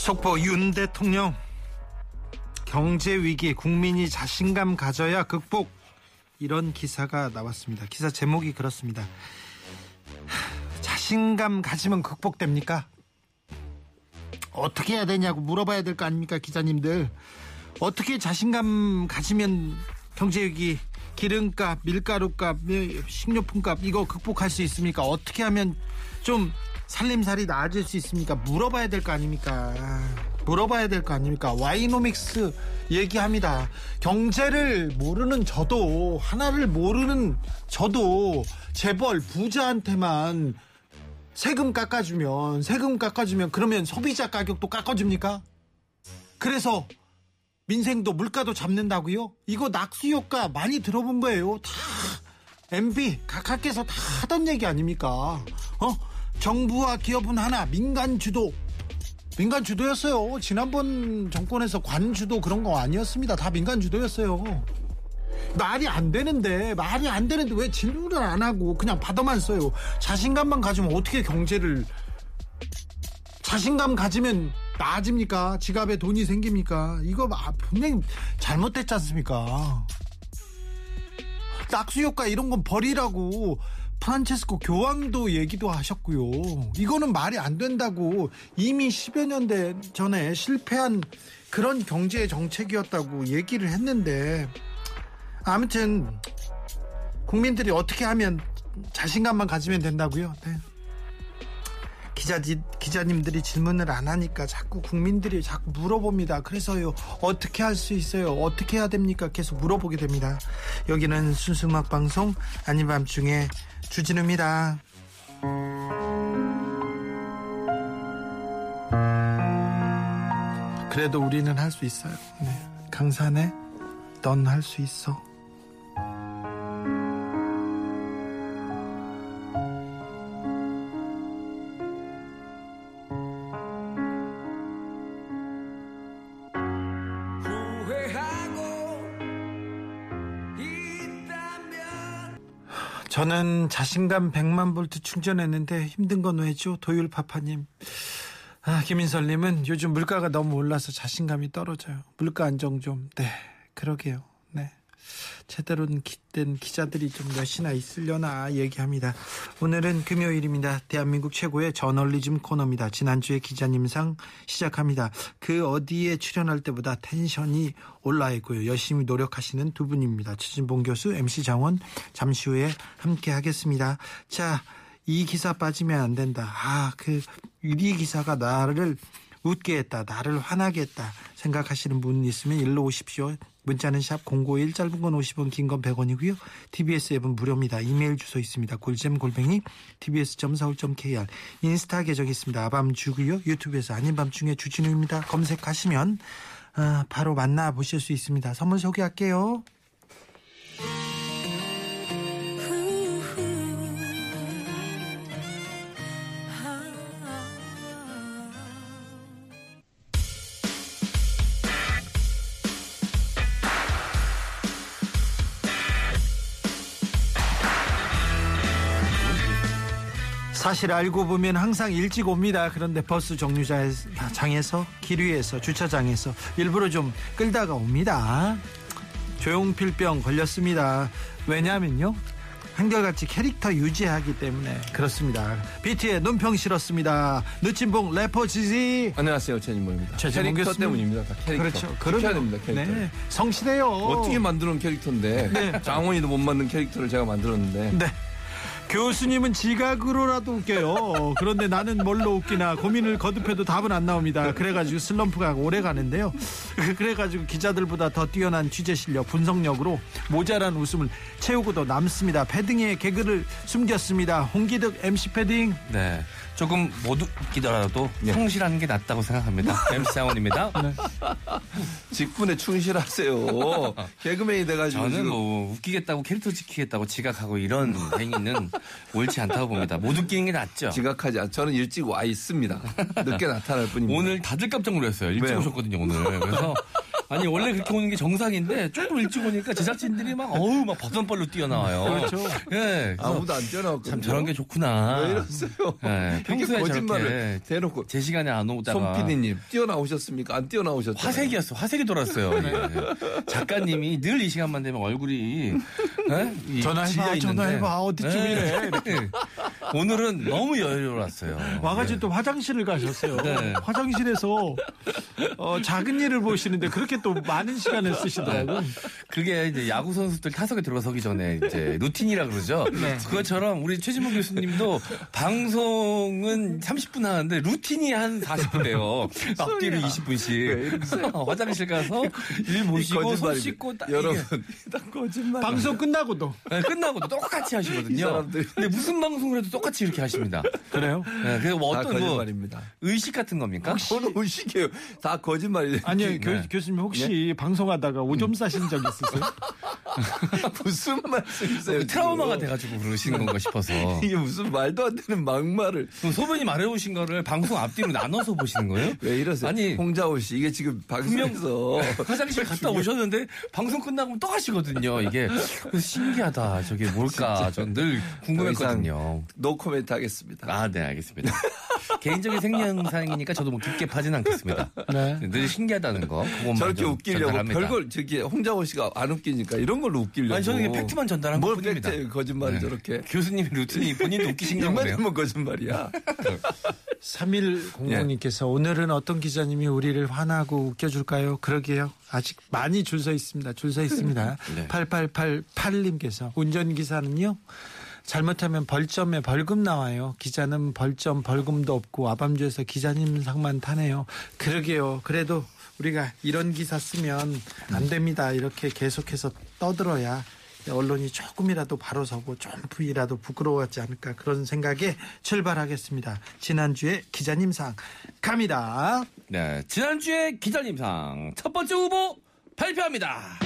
속보 윤 대통령 경제 위기 국민이 자신감 가져야 극복 이런 기사가 나왔습니다. 기사 제목이 그렇습니다. 하, 자신감 가지면 극복됩니까? 어떻게 해야 되냐고 물어봐야 될 거 아닙니까 기자님들 어떻게 자신감 가지면 경제 위기 기름값 밀가루값 식료품값 이거 극복할 수 있습니까 어떻게 하면 좀 살림살이 나아질 수 있습니까 물어봐야 될 거 아닙니까 물어봐야 될 거 아닙니까 와이노믹스 얘기합니다 경제를 모르는 저도 하나를 모르는 저도 재벌 부자한테만 세금 깎아주면 세금 깎아주면 그러면 소비자 가격도 깎아줍니까? 그래서 민생도 물가도 잡는다고요? 이거 낙수 효과 많이 들어본 거예요. 다 MB 각하께서 다 하던 얘기 아닙니까? 어? 정부와 기업은 하나 민간 주도 민간 주도였어요. 지난번 정권에서 관 주도 그런 거 아니었습니다. 다 민간 주도였어요. 말이 안 되는데 말이 안 되는데 왜 질문을 안 하고 그냥 받아만 써요. 자신감만 가지면 어떻게 경제를 자신감 가지면 나아집니까? 지갑에 돈이 생깁니까? 이거 분명히 잘못됐지 않습니까? 낙수 효과 이런 건 버리라고 프란체스코 교황도 얘기도 하셨고요. 이거는 말이 안 된다고 이미 10여 년대 전에 실패한 그런 경제 정책이었다고 얘기를 했는데 아무튼 국민들이 어떻게 하면 자신감만 가지면 된다고요? 네. 기자 기자님들이 질문을 안 하니까 자꾸 국민들이 자꾸 물어봅니다. 그래서요 어떻게 할 수 있어요? 어떻게 해야 됩니까? 계속 물어보게 됩니다. 여기는 순수 음악 방송 아닌 밤 중에 주진우입니다. 그래도 우리는 할 수 있어요. 네. 강산에 넌 할 수 있어. 저는 자신감 100만 볼트 충전했는데 힘든 건 왜죠? 도율 파파님. 아, 김인설님은 요즘 물가가 너무 올라서 자신감이 떨어져요. 물가 안정 좀. 네, 그러게요. 네. 제대로 된 기자들이 좀 몇이나 있으려나 얘기합니다. 오늘은 금요일입니다. 대한민국 최고의 저널리즘 코너입니다. 지난주에 기자님상 시작합니다. 그 어디에 출연할 때보다 텐션이 올라 있고요. 열심히 노력하시는 두 분입니다. 최진봉 교수, MC 장원 잠시 후에 함께 하겠습니다. 자, 이 기사 빠지면 안 된다. 아, 그 유리 기사가 나를 웃게 했다. 나를 화나게 했다. 생각하시는 분 있으면 일로 오십시오. 문자는 샵 051 짧은 건 50원 긴 건 100원이고요. TBS 앱은 무료입니다. 이메일 주소 있습니다. 골잼 골뱅이 tbs.서울.kr 인스타 계정 있습니다. 아밤주고요. 유튜브에서 아닌 밤중에 주진우입니다. 검색하시면 아, 바로 만나보실 수 있습니다. 선물 소개할게요. 사실 알고 보면 항상 일찍 옵니다. 그런데 버스 정류장에서 길 위에서 주차장에서 일부러 좀 끌다가 옵니다. 조용필병 걸렸습니다. 왜냐면요. 한결같이 캐릭터 유지하기 때문에 그렇습니다. 비트의 눈평 실었습니다. 늦진봉 래퍼 지지. 안녕하세요 최진봉입니다. 최진봉 캐릭터 교수님. 때문입니다. 다 캐릭터. 그렇죠. 그렇게 됩니다 캐릭터. 네. 성실해요. 어떻게 만들어놓은 캐릭터인데 네. 장원이도 못 만든 캐릭터를 제가 만들었는데 네. 교수님은 지각으로라도 웃겨요. 그런데 나는 뭘로 웃기나 고민을 거듭해도 답은 안 나옵니다. 그래가지고 슬럼프가 오래 가는데요. 그래가지고 기자들보다 더 뛰어난 취재 실력, 분석력으로 모자란 웃음을 채우고도 남습니다. 패딩에 개그를 숨겼습니다. 홍기득 MC 패딩. 네. 조금 못 웃기더라도 예. 성실한 게 낫다고 생각합니다. MC 장원입니다. 직분에 충실하세요. 개그맨이 돼가지고 저는 지금 뭐 웃기겠다고 캐릭터 지키겠다고 지각하고 이런 행위는 옳지 않다고 봅니다. 못 웃기는 게 낫죠. 지각하지 않. 저는 일찍 와 있습니다. 늦게 나타날 뿐입니다. 오늘 다들 깜짝 놀랐어요. 일찍 왜요? 오셨거든요, 오늘. 그래서 아니 원래 그렇게 오는 게 정상인데 조금 일찍 오니까 제작진들이 막 어우 막 버선발로 뛰어나와요. 그렇죠. 예. 아무도 안 뛰어나왔거든요. 참 저런 게 좋구나. 왜 이러세요? 예, 평소에 거짓말을 저렇게 대놓고 제 시간에 안 오다가 손 PD님 뛰어나오셨습니까? 안 뛰어나오셨죠? 화색이었어. 화색이 돌았어요. 예. 작가님이 늘 이 시간만 되면 얼굴이 예? 이 전화해봐. 전화해봐. 어디쯤 이래. 예. 오늘은 너무 여유로웠어요. 와가지고 또 화장실을 가셨어요. 네. 화장실에서 어, 작은 일을 보시는데 그렇게 또 많은 시간을 쓰시더라고요. 그게 이제 야구 선수들 타석에 들어서기 전에 이제 루틴이라 그러죠. 네. 그것처럼 우리 최진모 교수님도 방송은 30분 하는데 루틴이 한 40분 돼요. 앞뒤로 20분씩 화장실 가서 일 보시고 손 씻고 딱 여러분 거짓말. 방송 끝나고도. 네, 끝나고도 똑같이 이 하시거든요. 근데 무슨 방송을 해도 똑같이 이렇게 하십니다. 그래요? 네, 그래서 뭐다 어떤 뭐 거짓말입니다. 의식 같은 겁니까? 저는 의식이에요. 다 거짓말이에요. 아니요, 교, 네. 교수님 혹시 방송하다가 오줌 싸신 적 있으세요? 무슨 말씀이세요? 트라우마가 지금? 돼가지고 그러시는 건가 싶어서. 이게 무슨 말도 안 되는 막말을 소변이 마려우신 거를 방송 앞뒤로 나눠서 보시는 거예요? 왜 이러세요? 아니 홍자호 씨 이게 지금 방송에서 화장실 갔다 오셨는데 방송 끝나고 또 하시거든요. 이게 신기하다. 저게 뭘까? 전 늘 궁금했거든요. 노 코멘트 하겠습니다. 아, 네, 알겠습니다. 개인적인 생리 현상이니까 저도 뭐 깊게 파진 않겠습니다. 네. 늘 신기하다는 거. 그것만 저렇게 좀 웃기려고 전달합니다. 별걸 저기 홍자호 씨가 안 웃기니까 이런 걸로 웃기려고. 아니, 저는 팩트만 전달한 뭘 것뿐입니다. 팩트 거짓말 네. 저렇게. 교수님의 루틴이 본인도 웃기신가 보네요. 열면 거짓말이야. 3100님께서 오늘은 어떤 기자님이 우리를 화나고 웃겨줄까요? 그러게요. 아직 많이 줄 서 있습니다. 줄 서 있습니다. 네. 8888님께서 운전기사는요. 잘못하면 벌점에 벌금 나와요. 기자는 벌점 벌금도 없고 아밤주에서 기자님 상만 타네요. 그러게요. 그래도 우리가 이런 기사 쓰면 안 됩니다. 이렇게 계속해서 떠들어야 언론이 조금이라도 바로 서고 좀이라도 부끄러워하지 않을까 그런 생각에 출발하겠습니다. 지난주에 기자님상 갑니다. 네, 지난주에 기자님상 첫 번째 후보 발표합니다.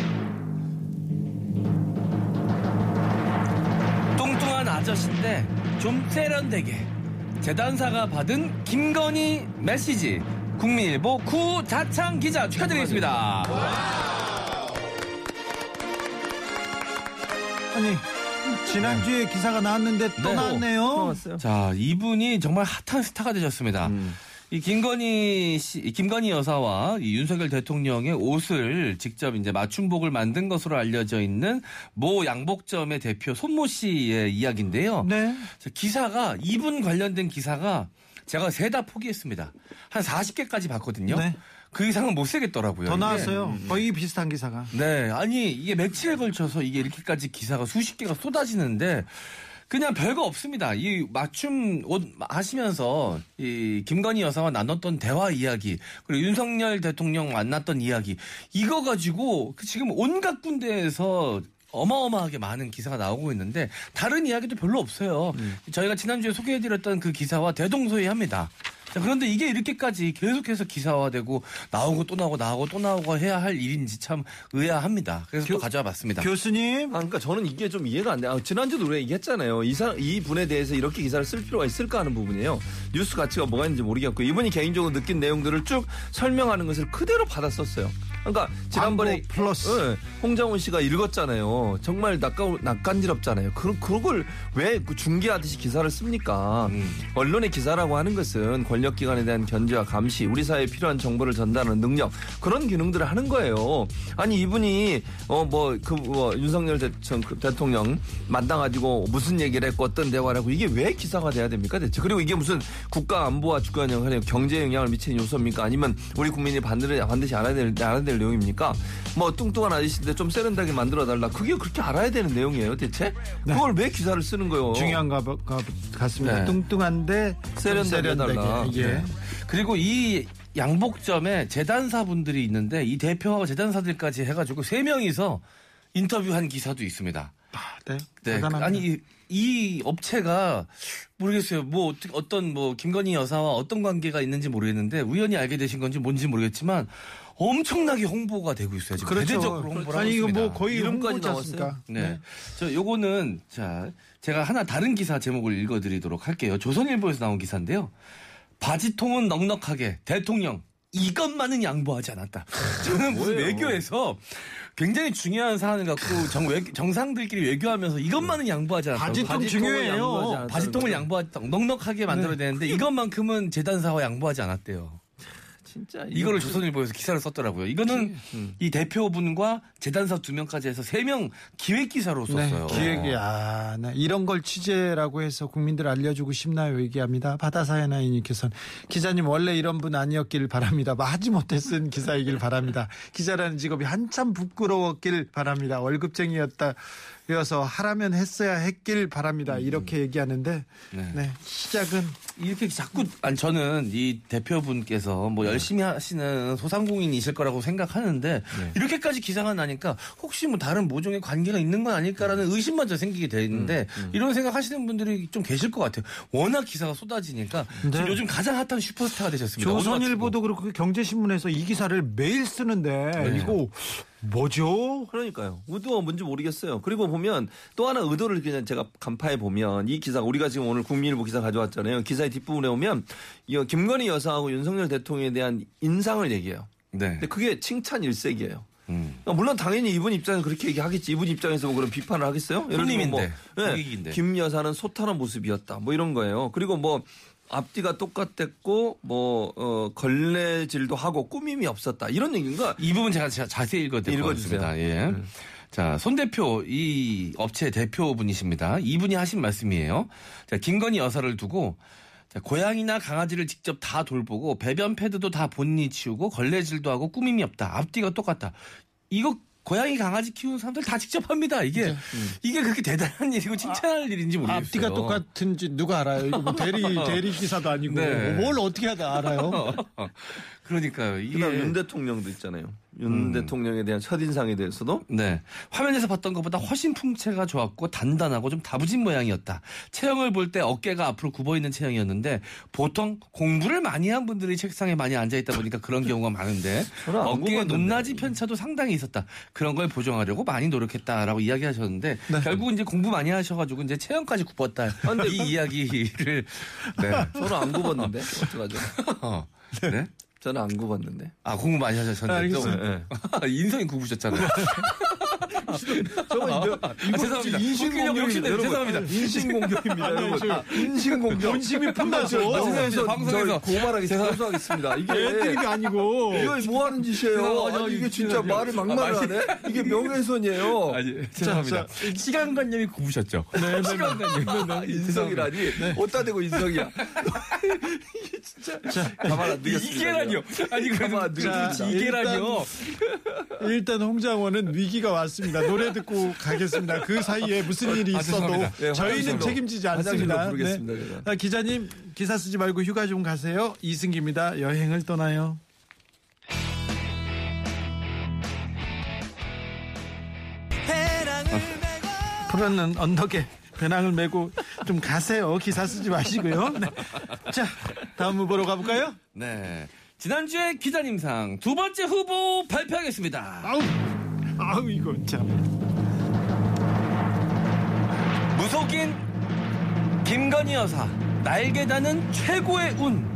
뚱뚱한 아저씨인데 좀 세련되게 재단사가 받은 김건희 메시지 국민일보 구자창 기자 축하드리겠습니다. 아니 지난주에 기사가 나왔는데 또 네. 나왔네요. 자, 이분이 정말 핫한 스타가 되셨습니다. 음. 이 김건희 씨, 이 김건희 여사와 이 윤석열 대통령의 옷을 직접 이제 맞춤복을 만든 것으로 알려져 있는 모 양복점의 대표 손모 씨의 이야기인데요. 네. 자, 기사가 이분 관련된 기사가 제가 세 다 포기했습니다. 한 40개까지 봤거든요. 네. 그 이상은 못 쓰겠더라고요. 더 이게. 나왔어요. 거의 비슷한 기사가. 네, 아니 이게 며칠에 걸쳐서 이게 이렇게까지 기사가 수십 개가 쏟아지는데 그냥 별거 없습니다. 이 맞춤 옷 하시면서 이 김건희 여사와 나눴던 대화 이야기 그리고 윤석열 대통령 만났던 이야기 이거 가지고 그 지금 온갖 군데에서 어마어마하게 많은 기사가 나오고 있는데 다른 이야기도 별로 없어요. 저희가 지난주에 소개해드렸던 그 기사와 대동소이합니다. 자, 그런데 이게 이렇게까지 계속해서 기사화되고 나오고 또 나오고 나오고 또 나오고 해야 할 일인지 참 의아합니다. 그래서 또 가져와 봤습니다. 교수님 아, 그러니까 저는 이게 좀 이해가 안 돼. 아, 지난주도 우리가 얘기했잖아요. 이, 사, 이 분에 대해서 이렇게 기사를 쓸 필요가 있을까 하는 부분이에요. 뉴스 가치가 뭐가 있는지 모르겠고 이분이 개인적으로 느낀 내용들을 쭉 설명하는 것을 그대로 받아 썼어요. 그러니까 지난번에 플러스. 예, 홍장훈 씨가 읽었잖아요. 정말 낯가, 낯간지럽잖아요. 그, 그걸 왜그 중계하듯이 기사를 씁니까? 음. 언론의 기사라고 하는 것은 권력 기관에 대한 견제와 감시, 우리 사회에 필요한 정보를 전달하는 능력 그런 기능들을 하는 거예요. 아니 이분이 어 뭐그 뭐, 윤석열 대, 그 대통령 만나가지고 무슨 얘기를 했고 어떤 대화를 하고 이게 왜 기사가 돼야 됩니까 대체? 그리고 이게 무슨 국가 안보와 주권 영향에 경제 영향을 미치는 요소입니까? 아니면 우리 국민이 반드시 반드시 알아야 될 알아야 될 내용입니까? 뭐 뚱뚱한 아저씨인데 좀 세련되게 만들어 달라. 그게 그렇게 알아야 되는 내용이에요 대체? 그걸 왜 기사를 쓰는 거예요? 중요한 거 가- 같습니다. 네. 뚱뚱한데 좀 세련되게 해달라. 예. 네. 그리고 이 양복점에 재단사분들이 있는데 이 대표하고 재단사들까지 해가지고 세 명이서 인터뷰한 기사도 있습니다. 네. 네. 대단합니다. 아니 이, 이 업체가 모르겠어요. 뭐 어떤 뭐 김건희 여사와 어떤 관계가 있는지 모르겠는데 우연히 알게 되신 건지 뭔지 모르겠지만 엄청나게 홍보가 되고 있어요. 지금 대대적으로 홍보를 아니 하고 이거 있습니다. 뭐 거의 이름까지 나왔어요? 않습니까? 네. 저 요거는 자, 제가 하나 다른 기사 제목을 읽어 드리도록 할게요. 조선일보에서 나온 기사인데요. 바지통은 넉넉하게 대통령 이것만은 양보하지 않았다. 저는 무슨? 외교에서 굉장히 중요한 사안을 갖고 정, 외, 정상들끼리 외교하면서 이것만은 양보하지 않았다. 바지통 바지통을 중요해요. 양보하지 바지통을. 양보하지 넉넉하게 만들어야 되는데 이것만큼은 재단사와 양보하지 않았대요. 진짜 이거를 조선일보에서 기사를 썼더라고요. 이거는 이 대표분과 재단사 두 명까지 해서 세 명 기획 기사로 네, 썼어요. 기획이 아, 네. 이런 걸 취재라고 해서 국민들 알려주고 싶나요? 얘기합니다. 바다사연아이님께서는 기자님 원래 이런 분 아니었길 바랍니다. 하지 못해 쓴 기사이길 바랍니다. 기자라는 직업이 한참 부끄러웠길 바랍니다. 월급쟁이였다. 여서 하라면 했어야 했길 바랍니다. 이렇게 얘기하는데 네. 네, 시작은 이렇게 자꾸 아니 저는 이 대표분께서 뭐 열심히 하시는 소상공인이실 거라고 생각하는데 이렇게까지 기사가 나니까 혹시 뭐 다른 모종의 관계가 있는 건 아닐까라는 의심마저 생기게 되는데 이런 생각하시는 분들이 좀 계실 것 같아요. 워낙 기사가 쏟아지니까 지금 요즘 가장 핫한 슈퍼스타가 되셨습니다. 조선일보도 그렇고 경제신문에서 이 기사를 매일 쓰는데 이거 뭐죠? 그러니까요. 의도가 뭔지 모르겠어요. 그리고 보면 또 하나 의도를 그냥 제가 간파해 보면 이 기사 우리가 지금 오늘 국민일보 기사 가져왔잖아요. 기사의 뒷부분에 오면 이 김건희 여사하고 윤석열 대통령에 대한 인상을 얘기해요. 네. 근데 그게 칭찬 일색이에요. 음. 어, 물론 당연히 이분 입장에서 그렇게 얘기하겠지. 이분 입장에서 뭐 그런 비판을 하겠어요? 예를 들면 뭐, 고객인데. 김 여사는 소탈한 모습이었다. 뭐 이런 거예요. 그리고 뭐 앞뒤가 똑같았고 뭐 어, 걸레질도 하고 꾸밈이 없었다. 이런 얘기인가? 이 부분 제가 자- 자세히 읽어드리겠습니다. 읽어주세요. 예. 자, 손 대표, 이 업체 대표분이십니다. 이분이 하신 말씀이에요. 자, 김건희 여사를 두고 자, 고양이나 강아지를 직접 다 돌보고 배변 패드도 다 본인이 치우고 걸레질도 하고 꾸밈이 없다. 앞뒤가 똑같다. 이거 고양이 강아지 키우는 사람들 다 직접 합니다. 이게 이게 그렇게 대단한 일이고 칭찬할 일인지 모르겠어요. 앞뒤가 똑같은지 누가 알아요? 이거 뭐 대리 대리 기사도 아니고 네. 뭘 어떻게 하다 알아요? 그러니까요. 이게 그다음 윤 대통령도 있잖아요. 윤 대통령에 대한 첫인상에 대해서도 네. 화면에서 봤던 것보다 훨씬 풍채가 좋았고 단단하고 좀 다부진 모양이었다. 체형을 볼 때 어깨가 앞으로 굽어 있는 체형이었는데 보통 공부를 많이 한 분들이 책상에 많이 앉아 있다 보니까 그런 경우가 많은데 굽었는데. 높낮이 편차도 상당히 있었다. 그런 걸 보정하려고 많이 노력했다라고 이야기하셨는데 결국 이제 공부 많이 하셔가지고 이제 체형까지 굽었다. 이 이야기를 네. 저는 안 굽었는데 어떡하죠? 어. 네? 저는 안 굽었는데. 아 공부 많이 하셨는데 또 네. 인성이 굽으셨잖아요. 저거 아, 죄송합니다. 욕심내 죄송합니다. 인신공격입니다, 여러분. 아, 인신공격. 본심이 풀나서 아, 죄송합니다. 방송에서. 저 고말하게 사과하겠습니다. 이게 애들이 아니고 이거 뭐 하는 짓이에요? 아니, 이게 진짜. 말을 아, 하네? 이게 명예훼손이에요. 아니, 죄송합니다. 시간관념이 굽으셨죠. 네, 시간관념. 인성이라니. 어디다 대고 인성이야. 이게 진짜. 가만 안 두겠습니다. 이게라니요. 아니, 그래도 이게라니요. 일단 홍장원은 위기가 왔 습니다. 노래 듣고 가겠습니다. 그 사이에 무슨 일이 아, 있어도. 네, 저희는. 책임지지 않습니다. 부르겠습니다, 제가. 아, 기자님 기사 쓰지 말고 휴가 좀 가세요. 이승기입니다. 여행을 떠나요. 푸르는 언덕에 배낭을 메고 좀 가세요. 기사 쓰지 마시고요. 네. 자, 다음 후보로 가볼까요? 네. 지난주에 기자님상 두 번째 후보 발표하겠습니다. 아우, 아우 이거 참. 무속인 김건희 여사 날개 다는 최고의 운.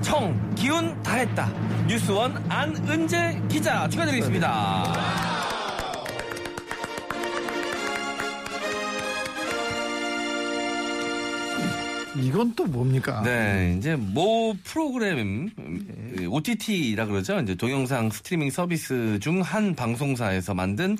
청, 기운 다 했다. 뉴스원 안은재 기자 축하드리겠습니다. 이건 또 뭡니까? 네, 이제 모 프로그램 OTT라 그러죠. 이제 동영상 스트리밍 서비스 중 한 방송사에서 만든 어,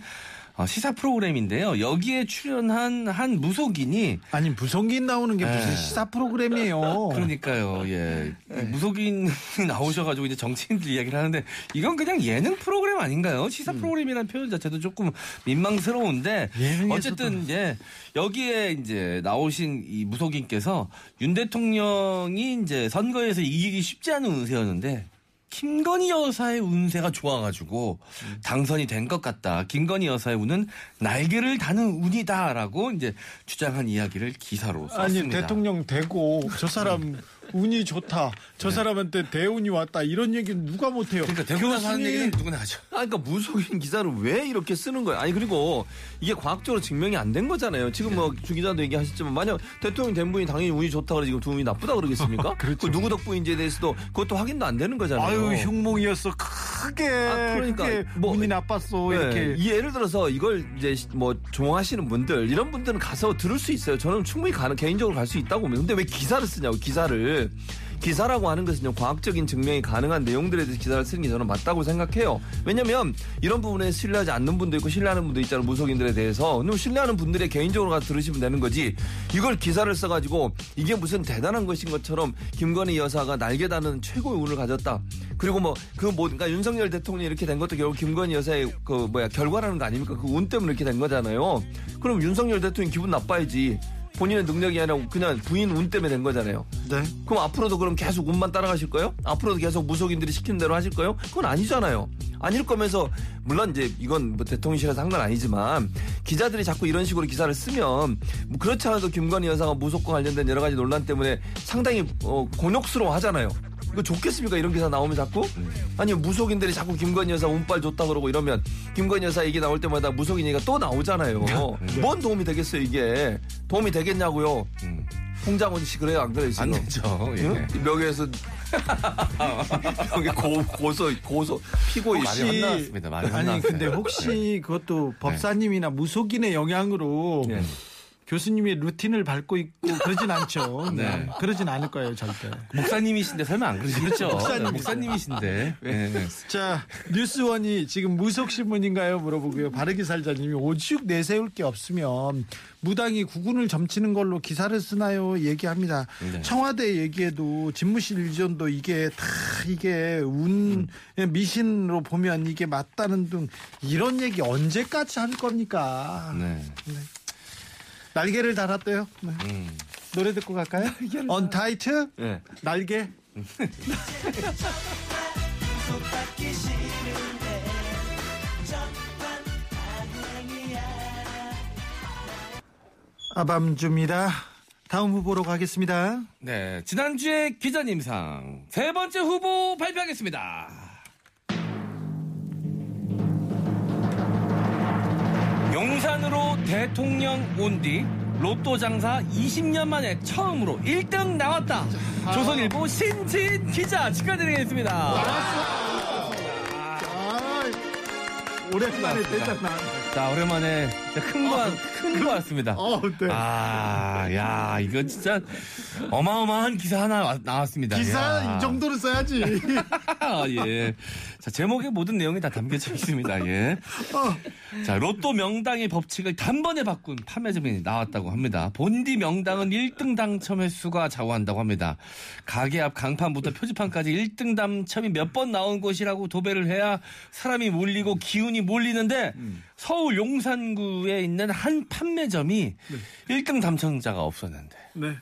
시사 프로그램인데요. 여기에 출연한 한 무속인이 아니 무성긴 나오는 게 무슨 네. 시사 프로그램이에요. 그러니까요, 예. 무속인이 나오셔가지고 이제 정치인들 이야기를 하는데 이건 그냥 예능 프로그램 아닌가요? 시사 프로그램이라는 표현 자체도 조금 민망스러운데. 어쨌든 예 여기에 이제 나오신 이 무속인께서 윤 대통령이 이제 선거에서 이기기 쉽지 않은 운세였는데 김건희 여사의 운세가 좋아가지고 당선이 된 것 같다. 김건희 여사의 운은 날개를 다는 운이다라고 이제 주장한 이야기를 기사로 썼습니다. 아니 대통령 되고 저 사람 운이 좋다. 저 사람한테 대운이 왔다. 이런 얘기는 누가 못해요. 그러니까 대구 나서 하는 교수님. 얘기는 누구나 하죠. 아, 그러니까 무속인 기사를 왜 이렇게 쓰는 거예요? 아니 그리고 이게 과학적으로 증명이 안 된 거잖아요. 지금 뭐 주 기자도 얘기하셨지만 만약 대통령 된 분이 당연히 운이 좋다 그래 지금 두 운이 나쁘다 그러겠습니까? 그렇죠. 그 누구 덕분인지에 대해서도 그것도 확인도 안 되는 거잖아요. 아유 흉몽이었어. 크게 아, 그러니까 크게 뭐- 운이 나빴어. 네, 이렇게 이 예를 들어서 이걸 이제 뭐 조롱하시는 분들 이런 분들은 가서 들을 수 있어요. 저는 충분히 가는 개인적으로 갈 수 있다고 봅니다. 근데 왜 기사를 쓰냐고 기사를 기사라고 하는 것은요 과학적인 증명이 가능한 내용들에 대해서 기사를 쓰는 게 저는 맞다고 생각해요. 왜냐면 이런 부분에 신뢰하지 않는 분도 있고 신뢰하는 분도 있잖아요 무속인들에 대해서. 근데 신뢰하는 분들의 개인적으로 가서 들으시면 되는 거지. 이걸 기사를 써가지고 이게 무슨 대단한 것인 것처럼 김건희 여사가 날개 다는 최고의 운을 가졌다. 그리고 뭐 그 뭐 그러니까 윤석열 대통령이 이렇게 된 것도 결국 김건희 여사의 그 뭐야 결과라는 거 아닙니까? 그 운 때문에 이렇게 된 거잖아요. 그럼 윤석열 대통령 기분 나빠야지. 본인의 능력이 아니라 그냥 부인 운 때문에 된 거잖아요. 네. 그럼 앞으로도 그럼 계속 운만 따라가실 거예요? 앞으로도 계속 무속인들이 시키는 대로 하실 거예요? 그건 아니잖아요. 아닐 거면서 물론 이제 이건 뭐 대통령실에서 한 건 아니지만 기자들이 자꾸 이런 식으로 기사를 쓰면 뭐 그렇지 않아도 김건희 여사가 무속과 관련된 여러 가지 논란 때문에 상당히 어, 곤욕스러워 하잖아요. 이거 좋겠습니까? 이런 기사 나오면 자꾸? 아니 무속인들이 자꾸 김건희 여사 운빨 좋다 그러고 이러면 김건희 여사 얘기 나올 때마다 무속인 얘기가 또 나오잖아요. 뭔 도움이 되겠어요 이게? 도움이 되겠냐고요? 음. 홍장원 씨 그래요 안 그래요 지금? 안 되죠. 예. 응? 명예에서 여기 고, 고소 고소 피고 말이 이씨 안 나왔습니다. 말이 안 아니 나왔어요. 근데 혹시 그것도 법사님이나 무속인의 영향으로 네. 교수님의 루틴을 밟고 있고 그러진 않죠. 네. 네. 그러진 않을 거예요 절대. 목사님이신데 설마 안 그러시겠죠? 목사님. 네, 목사님이신데. 네. 네. 자 뉴스원이 지금 무속 신문인가요 물어보고요. 바르게 살자님이 오죽 내세울 게 없으면 무당이 국군을 점치는 걸로 기사를 쓰나요? 얘기합니다. 네. 청와대 얘기에도 집무실 일전도 이게 다 이게 운 미신으로 보면 이게 맞다는 등 이런 얘기 언제까지 할 겁니까? 네. 날개를 달았대요. 네. 음. 노래 듣고 갈까요? 언타이트 네. 날개. 아밤주입니다. 다음 후보로 가겠습니다. 네. 지난주에 기자님상 세 번째 후보 발표하겠습니다. 용산으로 대통령 온 뒤 로또 장사 20년 만에 처음으로 1등 나왔다. 조선일보 신진 기자 축하드리겠습니다. 아, 오랜만에 대장 나왔네. 자, 오랜만에 큰 거, 큰거 왔습니다. 어, 네. 아, 야, 이거 진짜 어마어마한 기사 하나 와- 나왔습니다. 기사 야. 이 정도로 써야지. 예. 자, 제목에 모든 내용이 다 담겨져 있습니다. 예. 자, 로또 명당의 법칙을 단번에 바꾼 판매점이 나왔다고 합니다. 본디 명당은 1등 당첨 횟수가 좌우한다고 합니다. 가게 앞 강판부터 표지판까지 1등 당첨이 몇 번 나온 곳이라고 도배를 해야 사람이 몰리고 기운이 몰리는데 서울 용산구 에 있는 한 판매점이 1등 당첨자가 없었는데 네.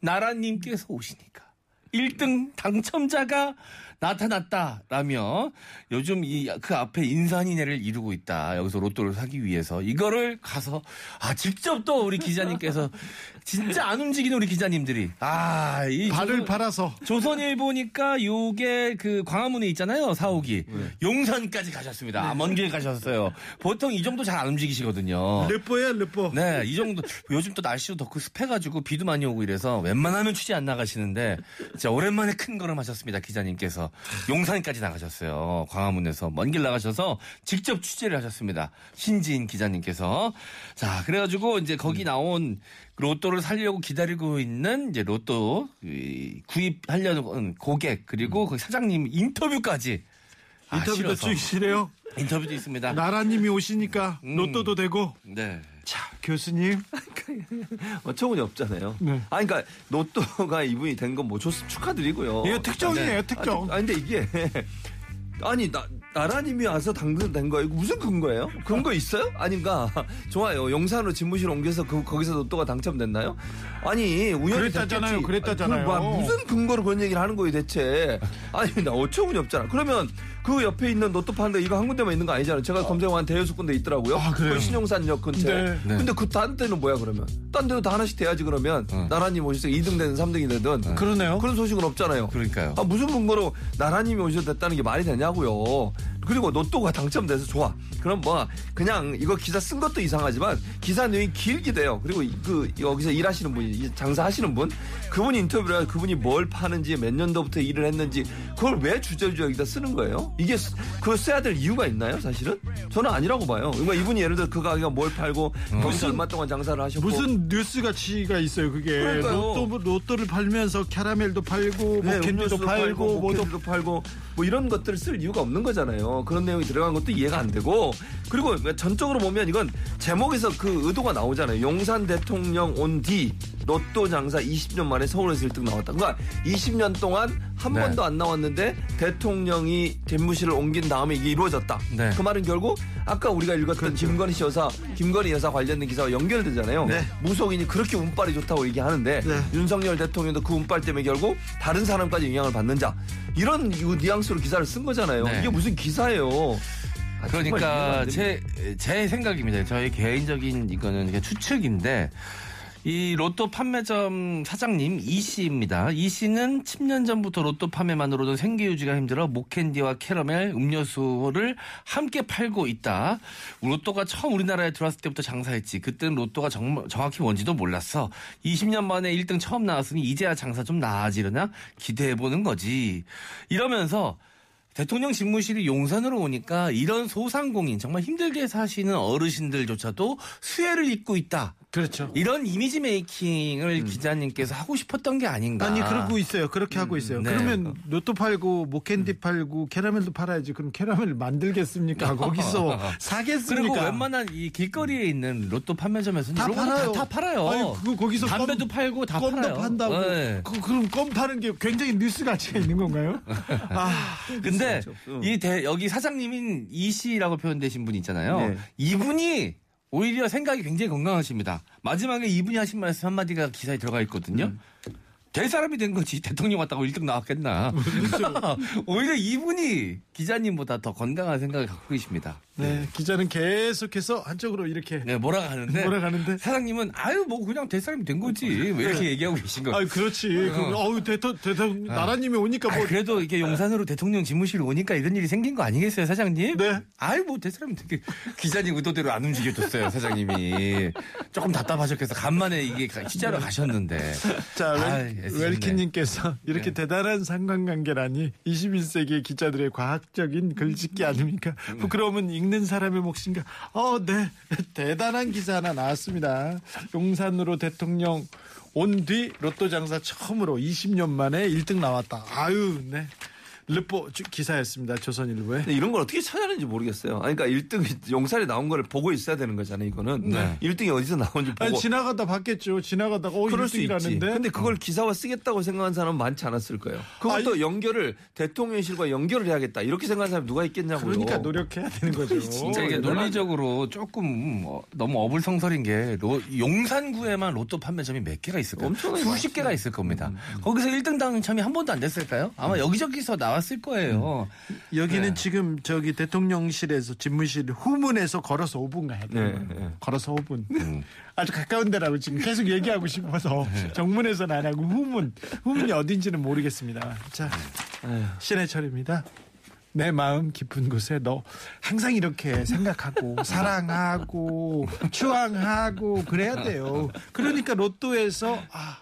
나라님께서 오시니까 1등 당첨자가 나타났다라며 요즘 이 그 앞에 인산인해를 이루고 있다. 여기서 로또를 사기 위해서 이거를 가서 아 직접 또 우리 기자님께서 진짜 안 움직이는 우리 기자님들이 아 이 발을 팔아서 조선일보니까 요게 그 광화문에 있잖아요 사옥이 용산까지 가셨습니다. 아, 먼길 가셨어요. 보통 이 정도 잘 안 움직이시거든요. 르뽀야 르뽀. 네, 이 정도. 요즘 또 날씨도 덥고 습해 가지고 비도 많이 오고 이래서 웬만하면 취재 안 나가시는데 진짜 오랜만에 큰 걸음 하셨습니다. 기자님께서. 용산까지 나가셨어요. 광화문에서 먼 길 나가셔서 직접 취재를 하셨습니다. 신지인 기자님께서. 자, 그래가지고 이제 거기 나온 로또를 살려고 기다리고 있는 이제 로또 이 구입하려는 고객 그리고 그 사장님 인터뷰까지 아, 인터뷰도 실어서. 찍으시래요. 인터뷰도 있습니다. 나라님이 오시니까 음. 로또도 되고. 네. 자 교수님. 어처구니 없잖아요. 네. 아 그러니까 로또가 이분이 된 건 뭐 좋습 축하드리고요. 이거 특정이에요 네. 특정. 아 근데 이게 아니 나 나라님이 와서 당선된 거예요. 무슨 근거예요? 근거 있어요? 아닌가? 좋아요. 용산으로 집무실 옮겨서 그, 거기서 로또가 당첨됐나요? 아니 우연히 그랬다잖아요. 됐겠지. 그랬다잖아요. 그 뭐, 무슨 근거로 그런 얘기를 하는 거예요 대체? 아니 나 어처구니 없잖아. 그러면 그 옆에 있는 로또 파는 데 이거 한 군데만 있는 거 아니잖아요. 제가 검색한 대여섯 군데 있더라고요. 아, 그래요? 그 신용산역 근처에. 네. 네. 근데 그 딴 데는 뭐야 그러면? 딴 데도 다 하나씩 돼야지 그러면 어. 나라님 오셔서 2등 되든 3등이 되든 그러네요. 그런 소식은 없잖아요. 그러니까요. 아, 무슨 근거로 나라님이 오셔도 됐다는 게 말이 되냐고요. 그리고 로또가 당첨돼서 좋아. 그럼 뭐 그냥 이거 기사 쓴 것도 이상하지만 기사 내용이 길게 돼요. 그리고 이- 그 여기서 일하시는 분이 이 장사하시는 분 그분이 인터뷰를 그분이 뭘 파는지 몇 년도부터 일을 했는지 그걸 왜 주저주저 여기다 쓰는 거예요? 이게 쓰- 그걸 써야 될 이유가 있나요, 사실은? 저는 아니라고 봐요. 그러니까 이분이 예를 들어 그 가게가 뭘 팔고 거기서 얼마 동안 장사를 하셨고 무슨 뉴스 가치가 있어요 그게 그러니까요. 로또 로또를 팔면서 캐러멜도 팔고 뭐 네, 캔디도 음료수도 팔고 뭐도 팔고 뭐 이런 것들을 쓸 이유가 없는 거잖아요. 그런 내용이 들어간 것도 이해가 안 되고 그리고 전적으로 보면 이건 제목에서 그 의도가 나오잖아요. 용산 대통령 온 뒤 로또 장사 20년 만에 서울에서 1등 나왔다. 그러니까 20년 동안 한 네. 번도 안 나왔는데 대통령이 집무실을 옮긴 다음에 이게 이루어졌다. 네. 그 말은 결국 아까 우리가 읽었던 김건희 씨 여사, 김건희 여사 관련된 기사와 연결되잖아요. 네. 무속인이 그렇게 운빨이 좋다고 얘기하는데 네. 윤석열 대통령도 그 운빨 때문에 결국 다른 사람까지 영향을 받는 자 이런 이 뉘앙스로 기사를 쓴 거잖아요. 네. 이게 무슨 기사예요? 아, 그러니까. 제, 제 생각입니다. 저희 개인적인 이거는 추측인데 이 로또 판매점 사장님 이 씨입니다. 이 씨는 10년 전부터 로또 판매만으로도 생계 유지가 힘들어 목캔디와 캐러멜, 음료수를 함께 팔고 있다. 로또가 처음 우리나라에 들어왔을 때부터 장사했지. 그때는 로또가 정, 정확히 뭔지도 몰랐어. 20년 만에 1등 처음 나왔으니 이제야 장사 좀 나아지려나 기대해보는 거지. 이러면서 대통령 집무실이 용산으로 오니까 이런 소상공인 정말 힘들게 사시는 어르신들조차도 수혜를 입고 있다. 그렇죠. 이런 이미지 메이킹을 기자님께서 하고 싶었던 게 아닌가. 아니 그러고 있어요. 그렇게 하고 있어요. 네. 그러면 로또 팔고 뭐 캔디 팔고 캐러멜도 팔아야지. 그럼 캐러멜 만들겠습니까? 거기서 사겠습니까? 그리고 웬만한 이 길거리에 있는 로또 판매점에서는 다 팔아요. 다, 다 팔아요. 아니, 그거 거기서 담배도 껌- 팔고 다 껌도 팔아요. 판다고. 네. 그, 그럼 껌 파는 게 굉장히 뉴스 가치가 있는 건가요? 아, 근데 응. 이 대, 여기 사장님인 이 씨라고 표현되신 분이 있잖아요. 네. 이분이 오히려 생각이 굉장히 건강하십니다. 마지막에 이분이 하신 말씀 한마디가 기사에 들어가 있거든요. 될 사람이 된 거지 대통령 왔다고 1등 나왔겠나. 오히려 이분이 기자님보다 더 건강한 생각을 갖고 계십니다. 네, 기자는 계속해서 한쪽으로 이렇게 네, 몰아가는데. 몰아가는데? 사장님은 아유 뭐 그냥 될 사람이 된 거지. 왜 이렇게 얘기하고 계신 거예요? 아, 그렇지. 그, 어우, 대통, 대통, 나라님이 오니까 아, 뭐. 그래도 이게 용산으로 대통령 집무실 오니까 이런 일이 생긴 거 아니겠어요, 사장님? 네. 아유, 뭐, 대사람이 되게 기자님 의도대로 안 움직여줬어요, 사장님이. 조금 답답하셨겠어. 간만에 이게 가- 취재하러 가셨는데. 자, 웰. 웰키님께서 이렇게 네. 대단한 상관관계라니 21세기 기자들의 과학적인 글짓기 아닙니까? 음. 부끄러우면 읽는 사람의 몫인가? 어, 네. 대단한 기사 하나 나왔습니다. 용산으로 대통령 온 뒤 로또 장사 처음으로 20년 만에 1등 나왔다. 아유, 네. 르포 주- 기사였습니다. 조선일보에. 이런 걸 어떻게 찾아내는지 모르겠어요. 아니, 그러니까 1등 용산에 나온 거를 보고 있어야 되는 거잖아요. 이거는 네. 1등이 어디서 나온지 보고. 아니, 지나가다 봤겠죠. 지나가다가 어, 그럴 수 있지. 1등이라는데. 근데 그걸 기사화 쓰겠다고 생각한 사람은 많지 않았을 거예요. 그것도 연결을 대통령실과 연결을 해야겠다. 이렇게 생각하는 사람이 누가 있겠냐고요. 그러니까 노력해야 되는 거죠. 진짜 이게 논리적으로 조금 어, 너무 어불성설인 게 로- 용산구에만 로또 판매점이 몇 개가 있을 까요? 엄청나게 수십 개가 있을 겁니다. 거기서 1등 당첨이 한 번도 안 됐을까요? 아마 여기저기서 나 왔을 거예요. 여기는 네. 지금 저기 대통령실에서 집무실 후문에서 걸어서 5분 가야 돼요. 네, 네. 걸어서 5분. 음. 아주 가까운 데라고 지금 계속 얘기하고 싶어서 네. 정문에서는 안 하고 후문. 후문이 어딘지는 모르겠습니다. 자, 신해철입니다. 내 마음 깊은 곳에 너 항상 이렇게 생각하고 사랑하고 추앙하고 그래야 돼요. 그러니까 로또에서 아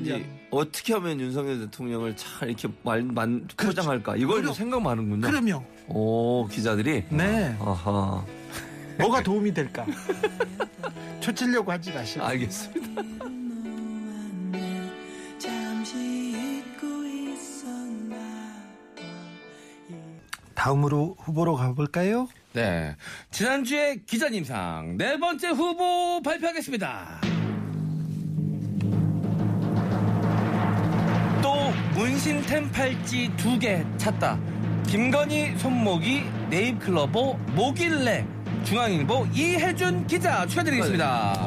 이제 어떻게 하면 윤석열 대통령을 잘 이렇게 말, 만, 그렇죠. 포장할까 이걸 그럼- 좀 생각 많은군요. 그럼요. 오 기자들이. 네. 아하. 뭐가 도움이 될까? 초치려고 하지 마시고. 알겠습니다. 다음으로 후보로 가볼까요? 네. 지난주에 기자님상 네 번째 후보 발표하겠습니다. 문신 템 팔찌 두 개 찾다. 김건희 손목이 네잎클로버 목일래 중앙일보 이혜준 기자 축하드리겠습니다.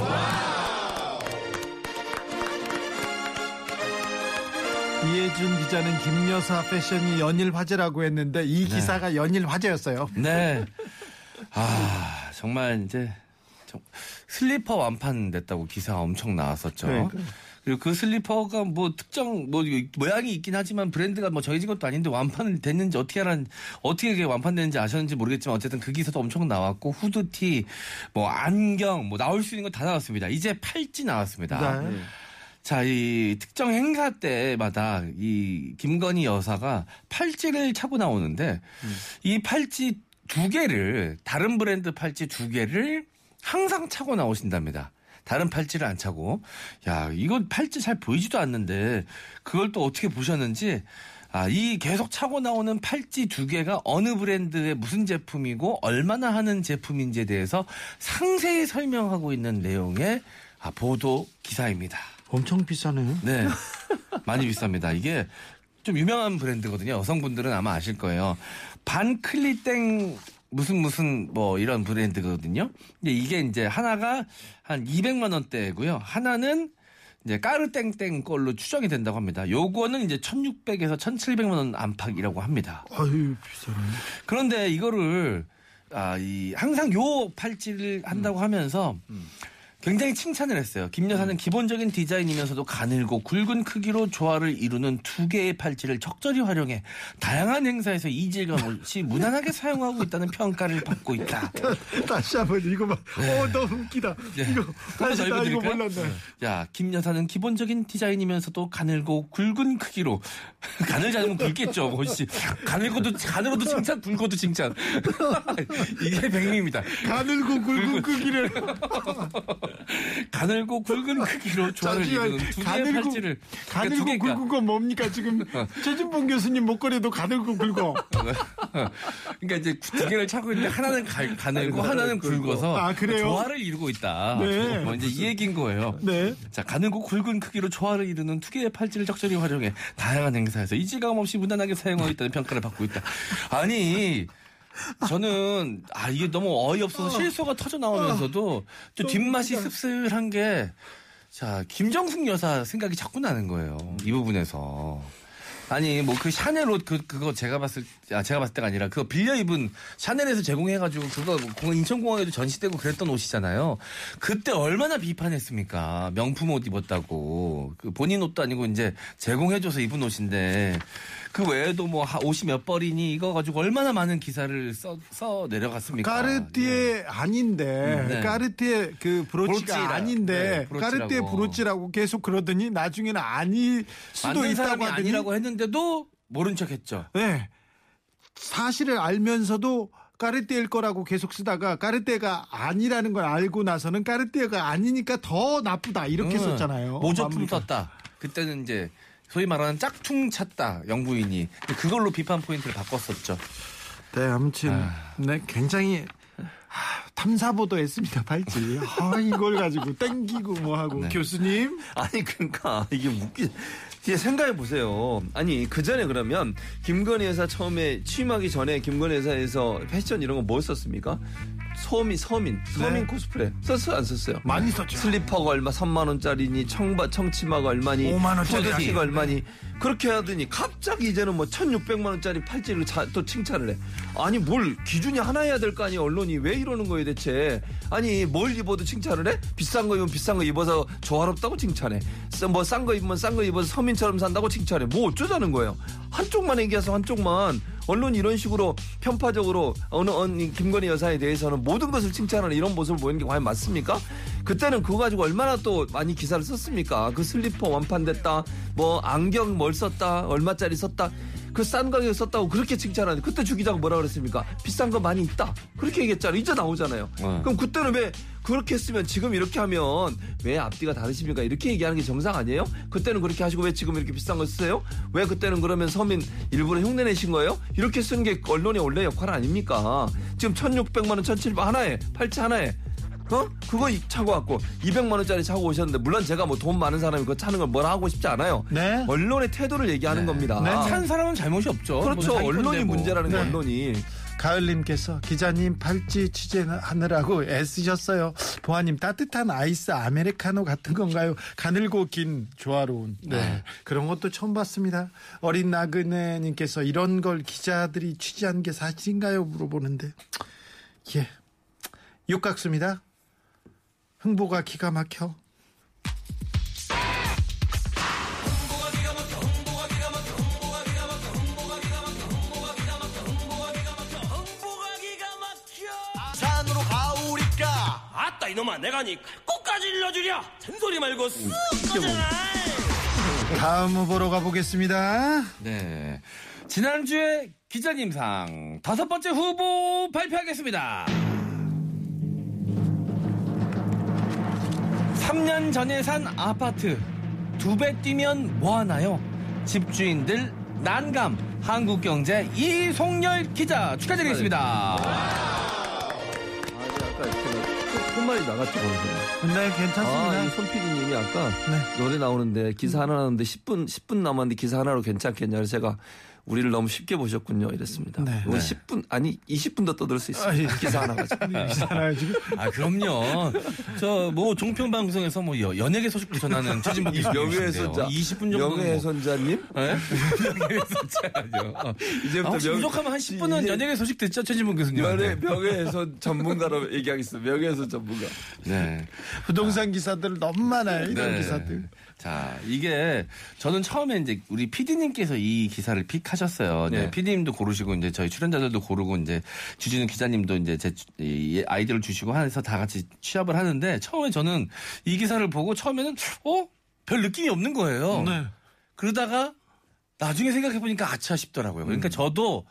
이혜준 기자는 김여사 패션이 연일 화제라고 했는데 이 기사가 연일 화제였어요. 네. 아 정말 이제 좀 슬리퍼 완판 됐다고 기사가 엄청 나왔었죠. 그러니까요. 그리고 그 슬리퍼가 뭐 특정 뭐 모양이 있긴 하지만 브랜드가 뭐 정해진 것도 아닌데 완판 됐는지 어떻게 알았 어떻게 그게 완판됐는지 아셨는지 모르겠지만 어쨌든 그 기사도 엄청 나왔고 후드티 뭐 안경 뭐 나올 수 있는 거 다 나왔습니다. 이제 팔찌 나왔습니다. 네. 자, 이 특정 행사 때마다 이 김건희 여사가 팔찌를 차고 나오는데 이 팔찌 두 개를 다른 브랜드 팔찌 두 개를 항상 차고 나오신답니다. 다른 팔찌를 안 차고 야 이건 팔찌 잘 보이지도 않는데 그걸 또 어떻게 보셨는지 아, 이 계속 차고 나오는 팔찌 두 개가 어느 브랜드의 무슨 제품이고 얼마나 하는 제품인지에 대해서 상세히 설명하고 있는 내용의 아, 보도 기사입니다. 엄청 비싸네요. 네. 많이 비쌉니다. 이게 좀 유명한 브랜드거든요. 여성분들은 아마 아실 거예요. 반클리땡 무슨 무슨 뭐 이런 브랜드거든요. 근데 이게 이제 하나가 한 200만 원대고요. 하나는 이제 까르땡땡 걸로 추정이 된다고 합니다. 요거는 이제 1600에서 1700만 원 안팎이라고 합니다. 아유 비싸네. 그런데 이거를 아, 이 항상 요 팔찌를 한다고 하면서 굉장히 칭찬을 했어요. 김 여사는 기본적인 디자인이면서도 가늘고 굵은 크기로 조화를 이루는 두 개의 팔찌를 적절히 활용해 다양한 행사에서 이질감 없이 무난하게 사용하고 있다는 평가를 받고 있다. 다시 한번 이거 봐. 어 너무 웃기다. 네. 이거 다시 더나 이거? 몰랐네. 야, 김 여사는 기본적인 디자인이면서도 가늘고 굵은 크기로 가늘지 않으면 굵겠죠. 뭐씨 가늘고도 가늘어도 칭찬, 굵어도 칭찬. 이게 백미입니다. 가늘고 굵은 크기를 가늘고 굵은 크기로 조화를 이루는 두 개의 가늘고 팔찌를 그러니까 가늘고 두 개가- 굵은 건 뭡니까 지금 최진봉 교수님 목걸이도 가늘고 굵어. 그러니까 이제 두 개를 차고 있는데 하나는 가, 가늘고 하나는 굵어서 아, 그래요? 조화를 이루고 있다. 네. 뭐 이제 이 얘기인 거예요. 네. 자, 가늘고 굵은 크기로 조화를 이루는 두 개의 팔찌를 적절히 활용해 다양한 행사에서 이질감 없이 무난하게 사용하고 있다는 평가를 받고 있다. 아니, 저는 아 이게 너무 어이없어서 실수가 터져 나오면서도 또 뒷맛이 씁쓸한 게 자, 김정숙 여사 생각이 자꾸 나는 거예요. 이 부분에서. 아니, 뭐 그 샤넬 옷 그, 그거 제가 봤을, 아, 제가 봤을 때가 아니라 그거 빌려 입은 샤넬에서 제공해가지고 그거 공항- 인천공항에도 전시되고 그랬던 옷이잖아요. 그때 얼마나 비판했습니까? 명품 옷 입었다고. 그 본인 옷도 아니고 이제 제공해줘서 입은 옷인데 그 외에도 뭐 하- 옷이 몇 벌이니 이거 가지고 얼마나 많은 기사를 써, 써 내려갔습니까? 까르띠에 아닌데 네. 까르띠에 그 브로치가 브로치라. 아닌데 네. 까르띠에 브로치라고 계속 그러더니 나중에는 아닐 수도 있다고 하더니 아니라고 했는데도 모른 척했죠. 네. 사실을 알면서도 까르띠에일 거라고 계속 쓰다가 까르띠에가 아니라는 걸 알고 나서는 까르띠에가 아니니까 더 나쁘다 이렇게 응. 썼잖아요. 모조품. 썼다. 그때는 이제 소위 말하는 짝퉁 찼다 영부인이 그걸로 비판 포인트를 바꿨었죠. 네, 아무튼 네 굉장히 하, 탐사보도 했습니다 발찌. 아, 이걸 가지고 땡기고 뭐 하고 네. 교수님 아니 그러니까 이게 웃기. 이게 생각해 보세요. 아니 그 전에 그러면 김건희 여사 처음에 취임하기 전에 김건희 여사에서 패션 이런 거뭐 썼습니까? 서민 서민 서민 코스프레 썼어요 안 썼어요? 많이 썼죠. 슬리퍼가 얼마 3만 원짜리니 청바 청치마가 얼마니 5만 원짜리. 얼마니 그렇게 하더니 갑자기 이제는 뭐 1,600만 원짜리 팔찌를 자- 또 칭찬을 해. 아니 뭘 기준이 하나여야 될 거 아니야 언론이 왜 이러는 거예요 대체? 아니 뭘 입어도 칭찬을 해? 비싼 거 입으면 비싼 거 입어서 조화롭다고 칭찬해. 뭐 싼 거 입으면 싼 거 입어서 서민처럼 산다고 칭찬해. 뭐 어쩌자는 거예요? 한쪽만 얘기해서 한쪽만 언론이 이런 식으로 편파적으로 어느 언니 김건희 여사에 대해서는 모든 것을 칭찬하는 이런 모습을 보이는 게 과연 맞습니까? 그때는 그거 가지고 얼마나 또 많이 기사를 썼습니까? 그 슬리퍼 완판됐다, 뭐 안경 뭘 썼다, 얼마짜리 썼다. 그싼 가격 썼다고 그렇게 칭찬하는데 그때 주 기자가 뭐라 그랬습니까? 비싼 거 많이 있다. 그렇게 얘기했잖아요. 이제 나오잖아요. 네. 그럼 그때는 왜 그렇게 했으면 지금 이렇게 하면 왜 앞뒤가 다르십니까? 이렇게 얘기하는 게 정상 아니에요? 그때는 그렇게 하시고 왜 지금 이렇게 비싼 거 쓰세요? 왜 그때는 그러면 서민 일부러 흉내 내신 거예요? 이렇게 쓰는 게 언론의 원래 역할 아닙니까? 지금 1,600만 원, 1,700만 하나에 팔찌 하나에 어? 그거 이- 차고 왔고 200만 원짜리 차고 오셨는데 물론 제가 뭐 돈 많은 사람이 그거 차는 걸 뭐라 하고 싶지 않아요. 네. 언론의 태도를 얘기하는 겁니다. 네. 찬 사람은 잘못이 없죠. 그렇죠. 뭐 언론이 뭐. 문제라는 거예요. 네. 언론이. 가을님께서 기자님 팔찌 취재하느라고 애쓰셨어요. 보아님 따뜻한 아이스 아메리카노 같은 건가요? 가늘고 긴 조화로운. 네. 그런 것도 처음 봤습니다. 어린 나그네님께서 이런 걸 기자들이 취재한 게 사실인가요? 물어보는데. 예. 육각수입니다. 흥보가 기가 막혀. 이놈아 내가 니 끝까지 일러주랴 잔소리 말고 쓱 꺼져라 다음 후보로 가보겠습니다. 네. 지난주에 기자님상 다섯 번째 후보 발표하겠습니다. 3년 전에 산 아파트 두 배 뛰면 뭐 하나요? 집주인들 난감 한국경제 이송열 기자 축하드리겠습니다. 아, 아까 그 끝말이 나갔죠. 거기서. 네, 괜찮습니다. 아, 이 손PD님이 아까 네. 노래 나오는데 기사 하나 나오는데 10분 10분 남았는데 기사 하나로 괜찮겠냐 그래서 제가 우리를 너무 쉽게 보셨군요 이랬습니다. 네. 네. 10분 아니 20분 더 떠들 수 있어요. 아, 예. 기사 하나 가지고. 이잖아요 지금. 아 그럼요. 저 뭐 종편 방송에서 뭐 여- 연예계 소식도 전하는 최진복 교수님 명예훼손자 20분 정도 뭐. 명예훼손자님 네? 명예훼손자요. 어. 이제부터 아, 명- 부족하면 한 10분은 이제- 연예계 소식 듣죠 최진복 교수님한테. 명예 명예훼손 전문가로 얘기하겠습니다. 명예훼손 전문가. 네. 부동산 기사들 너무 많아요. 이런 네. 기사들. 자, 이게 저는 처음에 이제 우리 PD님께서 이 기사를 픽하셨어요. 네. 네. PD님도 고르시고 이제 저희 출연자들도 고르고 이제 주진우 기자님도 이제 제이 아이디어를 주시고 해서 다 같이 취합을 하는데 처음에 저는 이 기사를 보고 처음에는 어? 별 느낌이 없는 거예요. 네. 그러다가 나중에 생각해 보니까 아차 싶더라고요. 그러니까 음. 저도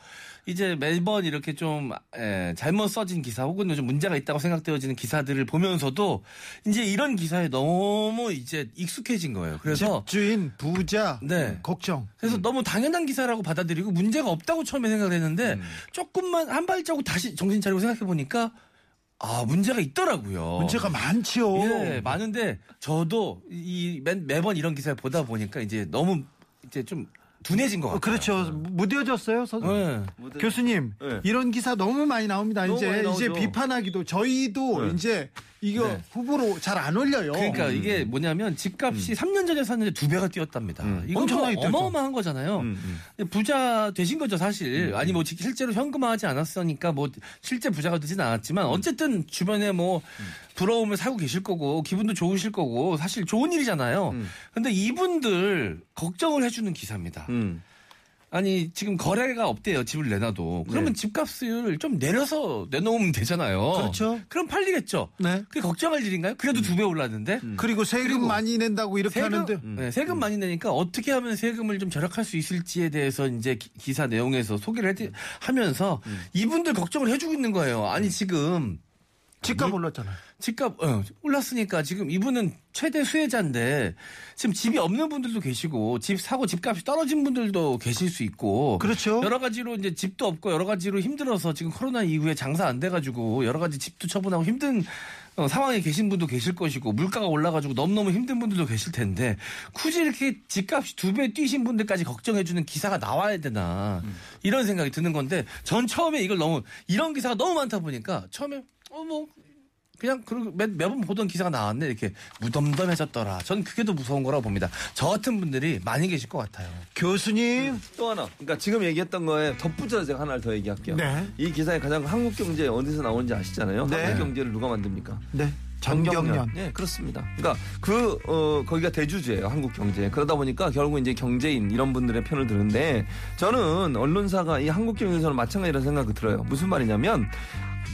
이제 매번 이렇게 좀 에, 잘못 써진 기사 혹은 좀 문제가 있다고 생각되어지는 기사들을 보면서도 이제 이런 기사에 너무 이제 익숙해진 거예요. 그래서 집주인 부자 네. 걱정. 그래서 너무 당연한 기사라고 받아들이고 문제가 없다고 처음에 생각을 했는데 음. 조금만 한 발자국 다시 정신 차리고 생각해 보니까 아 문제가 있더라고요. 문제가 많지요. 예, 많은데 저도 이 매, 매번 이런 기사를 보다 보니까 이제 너무 이제 좀 둔해진 것 같아요. 어, 그렇죠. 무뎌졌어요. 선... 네. 교수님 네. 이런 기사 너무 많이 나옵니다. 너무 이제 많이. 이제 비판하기도 저희도 네. 이제 이거 네. 후보로 잘 안 올려요. 그러니까 이게 뭐냐면 집값이 3년 전에 샀는데 두 배가 뛰었답니다. 음. 이거 엄청나게 뭐 뛰었죠. 어마어마한 거잖아요. 음, 음. 부자 되신 거죠, 사실. 아니 뭐 실제로 현금화하지 않았으니까 뭐 실제 부자가 되진 않았지만 어쨌든 주변에 뭐 부러움을 사고 계실 거고 기분도 좋으실 거고 사실 좋은 일이잖아요. 음. 근데 이분들 걱정을 해주는 기사입니다. 음. 아니 지금 거래가 없대요 집을 내놔도 그러면 네. 집값을 좀 내려서 내놓으면 되잖아요. 그렇죠. 그럼 팔리겠죠. 네. 그게 걱정할 일인가요? 그래도 두배 올랐는데 그리고 세금 그리고 많이 낸다고 이렇게 세금, 하는데 네, 세금 많이 내니까 어떻게 하면 세금을 좀 절약할 수 있을지에 대해서 이제 기- 기사 내용에서 소개를 해, 하면서 이분들 걱정을 해주고 있는 거예요. 아니 지금 집값 올랐잖아요. 집값 어, 올랐으니까 지금 이분은 최대 수혜자인데 지금 집이 없는 분들도 계시고 집 사고 집값이 떨어진 분들도 계실 수 있고 그렇죠. 여러 가지로 이제 집도 없고 여러 가지로 힘들어서 지금 코로나 이후에 장사 안 돼가지고 여러 가지 집도 처분하고 힘든 어, 상황에 계신 분도 계실 것이고 물가가 올라가지고 너무너무 힘든 분들도 계실 텐데 굳이 이렇게 집값이 두 배 뛰신 분들까지 걱정해주는 기사가 나와야 되나 이런 생각이 드는 건데 전 처음에 이걸 너무 이런 기사가 너무 많다 보니까 처음에 어 뭐 그냥 그리고 매, 매번 보던 기사가 나왔네 이렇게 무덤덤해졌더라. 전 그게 더 무서운 거라고 봅니다. 저 같은 분들이 많이 계실 것 같아요. 교수님 또 하나. 그러니까 지금 얘기했던 거에 덧붙여서 제가 하나를 더 얘기할게요. 네. 이 기사에 가장 한국 경제 어디서 나오는지 아시잖아요. 네. 한국 경제를 누가 만듭니까? 네 전경련 네, 그렇습니다. 그러니까 그, 어, 거기가 대주주예요. 한국 경제. 그러다 보니까 결국 이제 경제인 이런 분들의 편을 드는데 저는 언론사가 이 한국 경제에서는 마찬가지라는 생각이 들어요. 무슨 말이냐면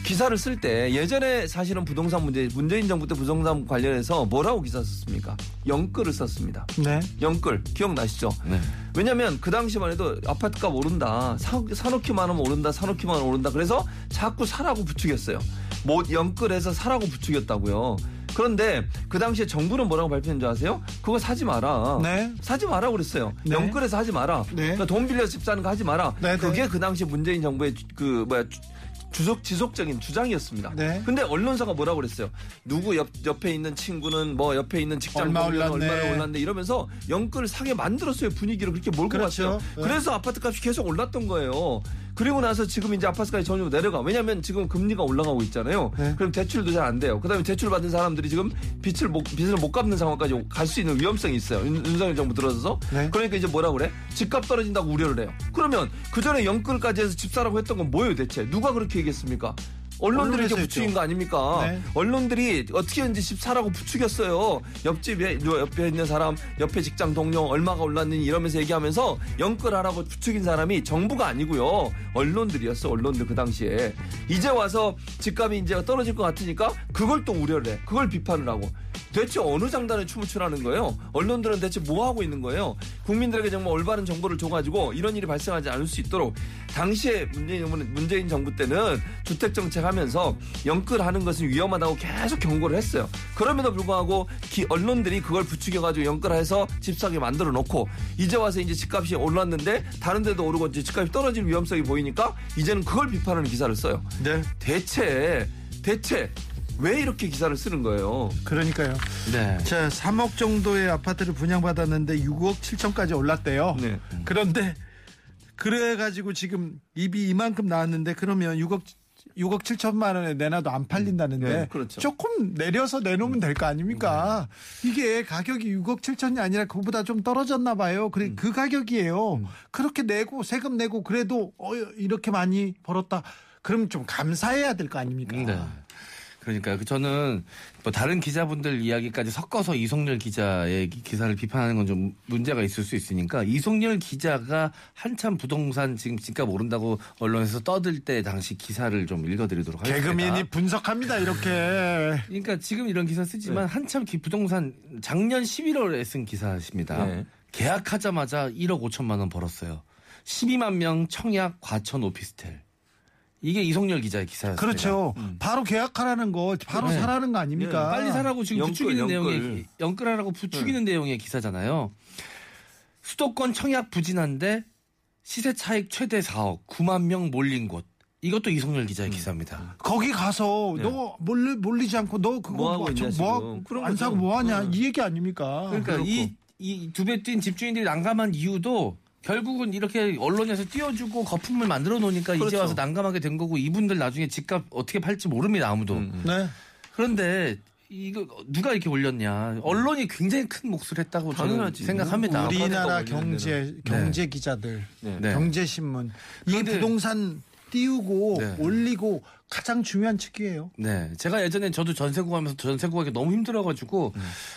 기사를 쓸 때 예전에 사실은 부동산 문제, 문재인 정부 때 부동산 관련해서 뭐라고 기사 썼습니까? 영끌을 썼습니다. 네 영끌. 기억나시죠? 네. 왜냐면 그 당시만 해도 아파트값 오른다. 사, 사놓기만 하면 오른다. 사놓기만 하면 오른다. 그래서 자꾸 사라고 부추겼어요. 뭐 영끌해서 사라고 부추겼다고요. 그런데 그 당시에 정부는 뭐라고 발표했는지 아세요? 그거 사지 마라. 네. 사지 마라 그랬어요. 네. 영끌에서 하지 마라. 네. 그러니까 돈 빌려서 집 사는 거 하지 마라. 네, 네. 그게 그 당시 문재인 정부의 주- 그 뭐야 주- 주속 지속적인 주장이었습니다. 네. 근데 언론사가 뭐라고 그랬어요? 누구 옆 옆에 있는 친구는 뭐 옆에 있는 직장 얼마 올랐네. 얼마나 올랐네 이러면서 영끌을 사게 만들었어요 분위기를 그렇게 몰고 그렇죠. 갔어요. 네. 그래서 아파트 값이 계속 올랐던 거예요. 그리고 나서 지금 이제 아파트값이 점점 내려가. 왜냐하면 지금 금리가 올라가고 있잖아요. 네. 그럼 대출도 잘 안 돼요. 그다음에 대출 받은 사람들이 지금 빚을 못 빚을 못 갚는 상황까지 갈 수 있는 위험성이 있어요. 윤, 윤석열 정부 들어서서. 네. 그러니까 이제 뭐라 그래? 집값 떨어진다고 우려를 해요. 그러면 그 전에 영끌까지 해서 집 사라고 했던 건 뭐예요, 대체? 누가 그렇게 얘기했습니까? 언론들이 이렇게 부추긴 했죠. 거 아닙니까? 네. 언론들이 어떻게든지 집 사라고 부추겼어요. 옆집에 요 옆에 있는 사람, 옆에 직장 동료 얼마가 올랐느니 이러면서 얘기하면서 영끌하라고 부추긴 사람이 정부가 아니고요. 언론들이었어. 언론들 그 당시에 이제 와서 집값이 이제 떨어질 것 같으니까 그걸 또 우려를 해. 그걸 비판을 하고. 대체 어느 장단에 춤을 추라는 거예요? 언론들은 대체 뭐 하고 있는 거예요? 국민들에게 정말 올바른 정보를 줘가지고 이런 일이 발생하지 않을 수 있도록 당시에 문재인 문재인 정부 때는 주택 정책 하면서 영끌하는 것은 위험하다고 계속 경고를 했어요. 그럼에도 불구하고 기- 언론들이 그걸 부추겨가지고 영끌해서 집 사게 만들어 놓고 이제 와서 이제 집값이 올랐는데 다른 데도 오르고 이제 집값이 떨어질 위험성이 보이니까 이제는 그걸 비판하는 기사를 써요. 네. 대체 대체 왜 이렇게 기사를 쓰는 거예요? 그러니까요. 네. 자, 3억 정도의 아파트를 분양받았는데 6억 7천까지 올랐대요. 네. 그런데 그래가지고 지금 입이 이만큼 나왔는데 그러면 6억 6억 7천만 원에 내놔도 안 팔린다는데 네, 그렇죠. 조금 내려서 내놓으면 될 거 아닙니까? 이게 가격이 6억 7천이 아니라 그보다 좀 떨어졌나 봐요. 그래 그 가격이에요. 그렇게 내고 세금 내고 그래도 어, 이렇게 많이 벌었다. 그럼 좀 감사해야 될 거 아닙니까? 네. 그러니까 그 저는 뭐 다른 기자분들 이야기까지 섞어서 이송렬 기자의 기- 기사를 비판하는 건 좀 문제가 있을 수 있으니까 이송렬 기자가 한참 부동산 지금 집값 오른다고 언론에서 떠들 때 당시 기사를 좀 읽어드리도록 하겠습니다. 개그맨이 분석합니다 이렇게. 그러니까 지금 이런 기사 쓰지만 한참 기- 부동산 작년 11월에 쓴 기사십니다. 네. 계약하자마자 1억 5천만 원 벌었어요. 12만 명 청약 과천 오피스텔. 이게 이송렬 기자의 기사였습니다. 그렇죠. 바로 계약하라는 거 바로 네. 사라는 거 아닙니까? 빨리 사라고 지금 영끌, 부추기는 영끌. 내용의 영끌하라고 부추기는 내용의 기사잖아요. 수도권 청약 부진한데 시세 차익 최대 4억, 9만 명 몰린 곳. 이것도 이송렬 기자의 기사입니다. 거기 가서 너 몰리, 몰리지 않고 너 그거 뭐 하고 뭐, 있냐, 뭐. 그런 안. 사고 뭐 하냐 네. 이 얘기 아닙니까? 그러니까 이 이 두 배 뛴 집주인들이 난감한 이유도 결국은 이렇게 언론에서 띄워주고 거품을 만들어 놓으니까 이제 그렇죠. 와서 난감하게 된 거고 이분들 나중에 집값 어떻게 팔지 모릅니다 아무도. 네. 그런데 이거 누가 이렇게 올렸냐? 언론이 굉장히 큰 몫을 했다고 저는 당연하지. 생각합니다. 우리나라 경제 경제 기자들, 네. 네. 경제 신문 이 부동산 띄우고 네. 올리고 가장 중요한 측이에요. 네. 제가 예전에 저도 전세 구 하면서 전세 구 하기 너무 힘들어가지고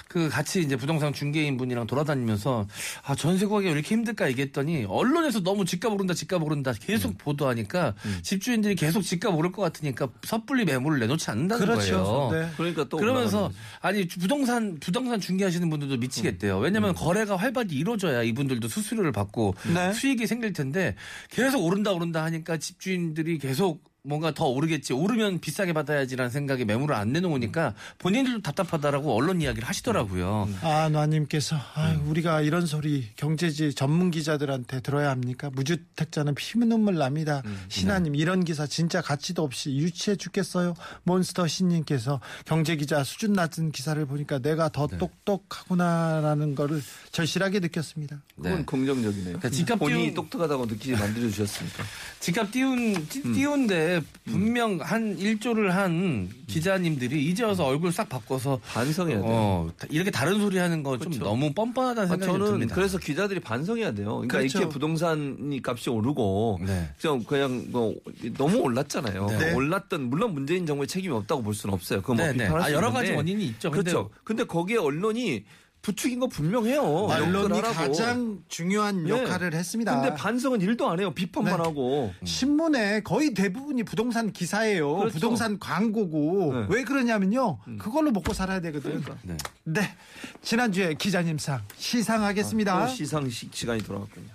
그 같이 이제 부동산 중개인 분이랑 돌아다니면서 아, 전세 구 하기가 왜 이렇게 힘들까 얘기했더니 언론에서 너무 집값 오른다, 집값 오른다 계속 보도하니까 집주인들이 계속 집값 오를 것 같으니까 섣불리 매물을 내놓지 않는다는 그렇죠. 거예요. 네. 그러니까 또 그러면서. 아니 부동산 부동산 중개하시는 분들도 미치겠대요. 왜냐하면 거래가 활발히 이루어져야 이분들도 수수료를 받고 네. 수익이 생길 텐데 계속 오른다 오른다 하니까 집주인들이 계속 뭔가 더 오르겠지 오르면 비싸게 받아야지라는 생각에 매물을 안 내놓으니까 본인들도 답답하다라고 언론 이야기를 하시더라고요. 아, 놔님께서 아, 네. 우리가 이런 소리 경제지 전문 기자들한테 들어야 합니까? 무주택자는 피눈물 납니다. 음, 신하님 네. 이런 기사 진짜 가치도 없이 유치해 죽겠어요. 몬스터 신님께서 경제 기자 수준 낮은 기사를 보니까 내가 더 네. 똑똑하구나라는 거를 절실하게 느꼈습니다. 그건 네. 긍정적이네요. 그러니까 집값 본인이 띄운- 똑똑하다고 느끼게 만들어 주셨으니까. 집값 띄운 띄- 띄운데 분명 한 1조를 한 기자님들이 이제 와서 얼굴 싹 바꿔서 반성해야 돼요. 어, 이렇게 다른 소리 하는 거 좀 그렇죠. 너무 뻔뻔하다는 아, 생각이 저는 듭니다. 그래서 기자들이 반성해야 돼요. 그러니까 그렇죠. 이렇게 부동산이 값이 오르고 네. 좀 그냥 뭐 너무 올랐잖아요. 네. 올랐던 물론 문재인 정부의 책임이 없다고 볼 수는 없어요. 그건 뭐 네, 네. 비판할 아, 수 여러 있는데. 가지 원인이 있죠. 근데- 그렇죠. 근데 거기에 언론이 부추긴 거 분명해요. 언론이. 가장 중요한 네. 역할을 했습니다. 근데 반성은 일도 안 해요. 비판만 네. 하고. 신문에 거의 대부분이 부동산 기사예요. 그렇죠. 부동산 광고고 네. 왜 그러냐면요. 그걸로 먹고 살아야 되거든요. 그러니까. 네. 네. 지난주에 기자님상 시상하겠습니다. 또 시상식 시간이 돌아왔군요.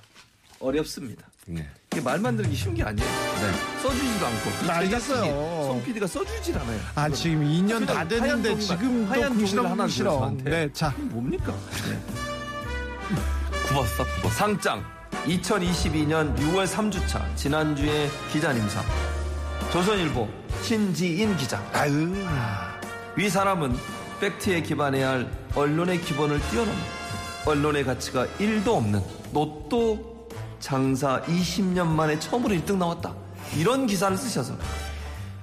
어렵습니다. 네. 이게 말 만들기 쉬운 게 아니에요. 네. 써주지도 않고. 나 알겠어요. 송 PD가 써주질 않아요. 아 지금 2년 다 됐는데 지금 또 하얀 종이를 하나 저한테. 네, 자 뭡니까? 굽었어, 굽었어. 상장 2022년 6월 3주차 지난주에 기자님상 조선일보 신지인 기자 아유 위 사람은 팩트에 기반해야 할 언론의 기본을 뛰어넘는 언론의 가치가 1도 없는 로또 장사 20년 만에 처음으로 1등 나왔다 이런 기사를 쓰셔서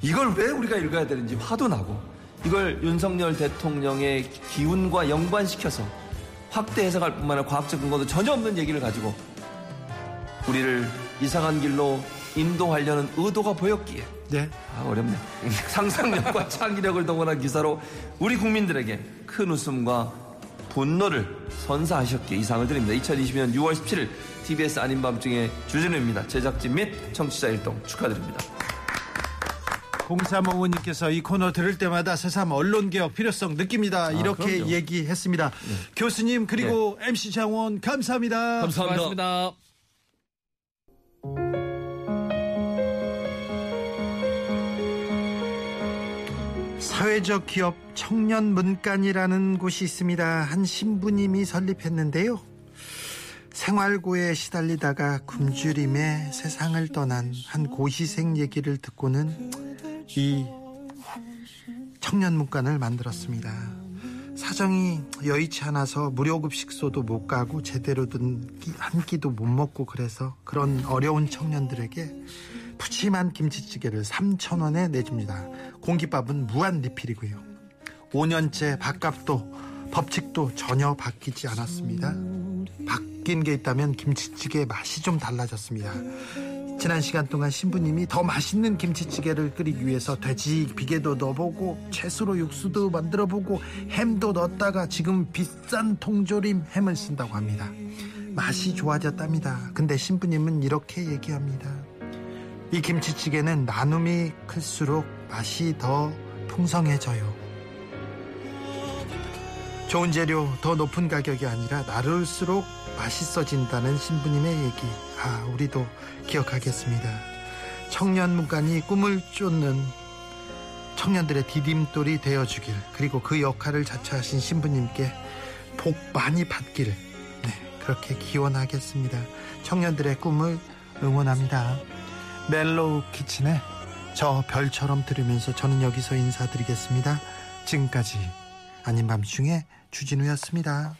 이걸 왜 우리가 읽어야 되는지 화도 나고 이걸 윤석열 대통령의 기운과 연관시켜서 확대 해석할 뿐만 아니라 과학적 근거도 전혀 없는 얘기를 가지고 우리를 이상한 길로 인도하려는 의도가 보였기에 네. 아, 어렵네. 상상력과 창의력을 동원한 기사로 우리 국민들에게 큰 웃음과 분노를 선사하셨기에 이상을 드립니다. 2020년 6월 17일 TBS 아닌 밤중에 주진우입니다. 제작진 및 청취자 일동 축하드립니다. 0355님께서 이 코너 들을 때마다 새삼 언론개혁 필요성 느낍니다. 이렇게 그럼요. 얘기했습니다. 교수님 그리고 MC 장원 감사합니다. 수고하셨습니다. 사회적 기업 청년 문간이라는 곳이 있습니다. 한 신부님이 설립했는데요. 생활고에 시달리다가 굶주림에 세상을 떠난 한 고시생 얘기를 듣고는 이 청년 문간을 만들었습니다. 사정이 여의치 않아서 무료급식소도 못 가고 제대로 된 한 끼도 못 먹고 그래서 그런 어려운 청년들에게 푸짐한 김치찌개를 3,000원에 내줍니다. 공깃밥은 무한 리필이고요. 5년째 밥값도 법칙도 전혀 바뀌지 않았습니다. 바뀐 게 있다면 김치찌개의 맛이 좀 달라졌습니다. 지난 시간 동안 신부님이 더 맛있는 김치찌개를 끓이기 위해서 돼지 비계도 넣어보고 채소로 육수도 만들어보고 햄도 넣었다가 지금 비싼 통조림 햄을 쓴다고 합니다. 맛이 좋아졌답니다. 근데 신부님은 이렇게 얘기합니다. 이 김치찌개는 나눔이 클수록 맛이 더 풍성해져요. 좋은 재료, 더 높은 가격이 아니라 나를수록 맛있어진다는 신부님의 얘기. 아, 우리도 기억하겠습니다. 청년 문간이 꿈을 쫓는 청년들의 디딤돌이 되어주길, 그리고 그 역할을 자처하신 신부님께 복 많이 받기를, 네, 그렇게 기원하겠습니다. 청년들의 꿈을 응원합니다. 멜로우 키친의 저 별처럼 들으면서 저는 여기서 인사드리겠습니다. 지금까지 아닌 밤중에 주진우였습니다.